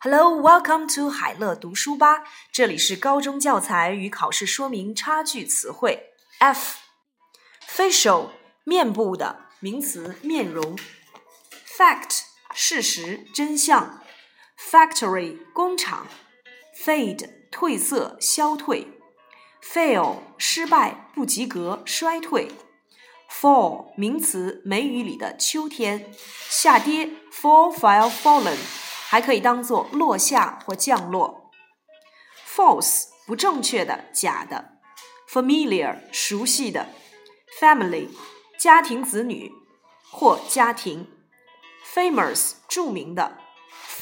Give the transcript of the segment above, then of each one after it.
Hello, welcome to 海乐读书吧。这里是高中教材与考试说明差距词汇 F。facial 面部的名词，面容。fact 事实、真相。factory 工厂。fade 褪色、消退。fail 失败、不及格、衰退。Fall 名词，梅雨里的秋天。下跌。Fall, fell, fallen。还可以当做落下或降落。False 不正确的、假的。Familiar 熟悉的。Family 家庭、子女或家庭。Famous 著名的。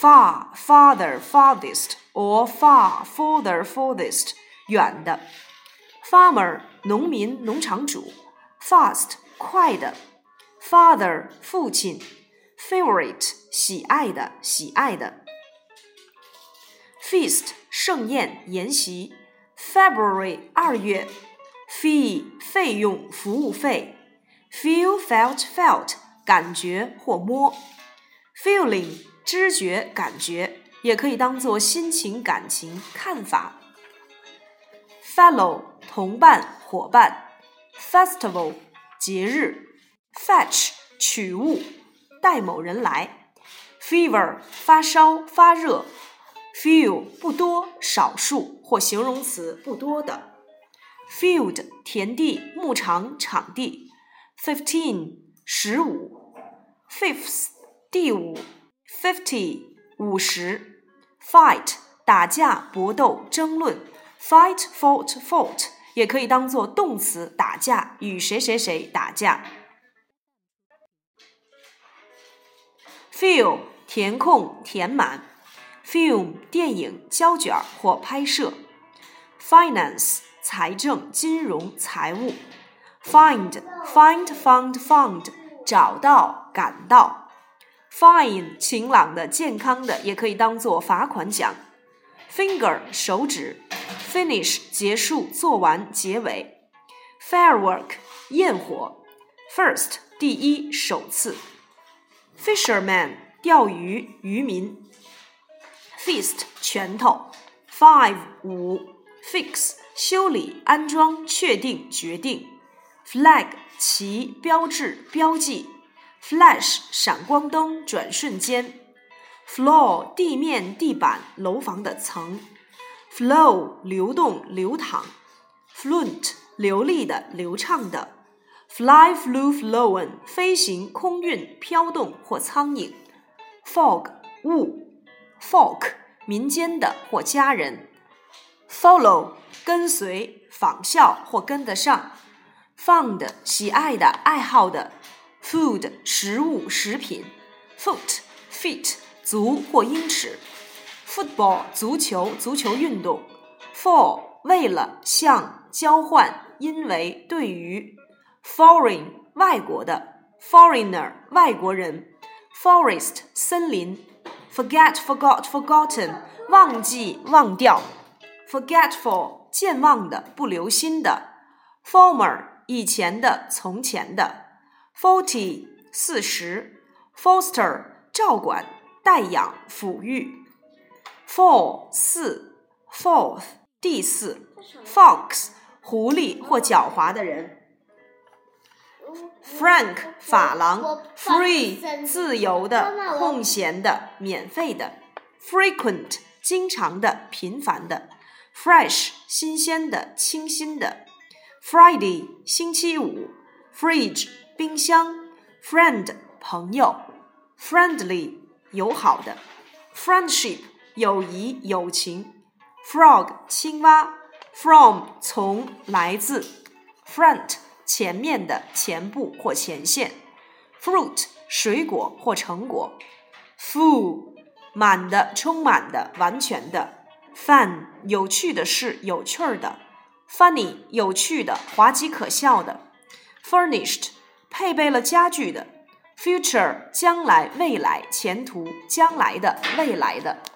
Far father, farthest or far, further, furthest 远的。Farmer 农民、农场主。Fast 快的。Father 父亲。Favorite 喜爱的，喜爱的。Feast 盛宴，筵席。February 二月。Fee 费用，服务费。Feel, felt, felt 感觉或摸。Feeling 知觉，感觉，也可以当做心情、感情、看法。Fellow 同伴、伙伴。Festival 节日。Fetch 取物。带某人来，fever 发烧发热，few 不多少数或形容词不多的，field 田地牧场场地，fifteen 十五，fifth 第五，fifty 五十，fight 打架搏斗争论，fight fought fought 也可以当做动词打架与谁谁谁打架。Fill 填空填满，film 电影胶卷或拍摄，finance 财政金融财务，find find found found 找到感到，fine 晴朗的健康的也可以当做罚款奖。，finger 手指，finish 结束做完结尾，firework 焰火，first 第一首次。Fisherman 钓鱼渔民，Fist 拳头，Five 五，Fix 修理安装确定决定，Flag 旗标志标记，Flash 闪光灯转瞬间，Floor 地面地板楼房的层，Flow 流动流淌，Fluent 流利的流畅的。Fly, flew, flown，飞行、空运、飘动或苍蝇。Fog，雾。Folk，民间的或家人。Follow，跟随、仿效或跟得上。Fond，喜爱的、爱好的。Food，食物、食品。Foot，feet，足或英尺。Football，足球、足球运动。For，为了、向、交换、因为、对于。Foreign 外国的，foreigner 外国人，forest 森林，forget forgot forgotten 忘记忘掉，forgetful 健忘的不留心的，former 以前的从前的，forty 四十，foster 照管代养抚育，four 四，fourth 第四，fox 狐狸或狡猾的人。Frank 法郎，Free 自由的、空闲的、免费的；Frequent 经常的、频繁的；Fresh 新鲜的、清新的；Friday 星期五；Fridge 冰箱；Friend 朋友；Friendly 友好的。；Friendship 友谊、友情。；Frog 青蛙。；From 从、来自。；Front 前面的前部或前线，fruit 水果或成果，full 满的、充满的、完全的，fun 有趣的事、有趣儿的，funny 有趣的、滑稽可笑的，furnished 配备了家具的。，future 将来、未来、前途、将来的、未来的。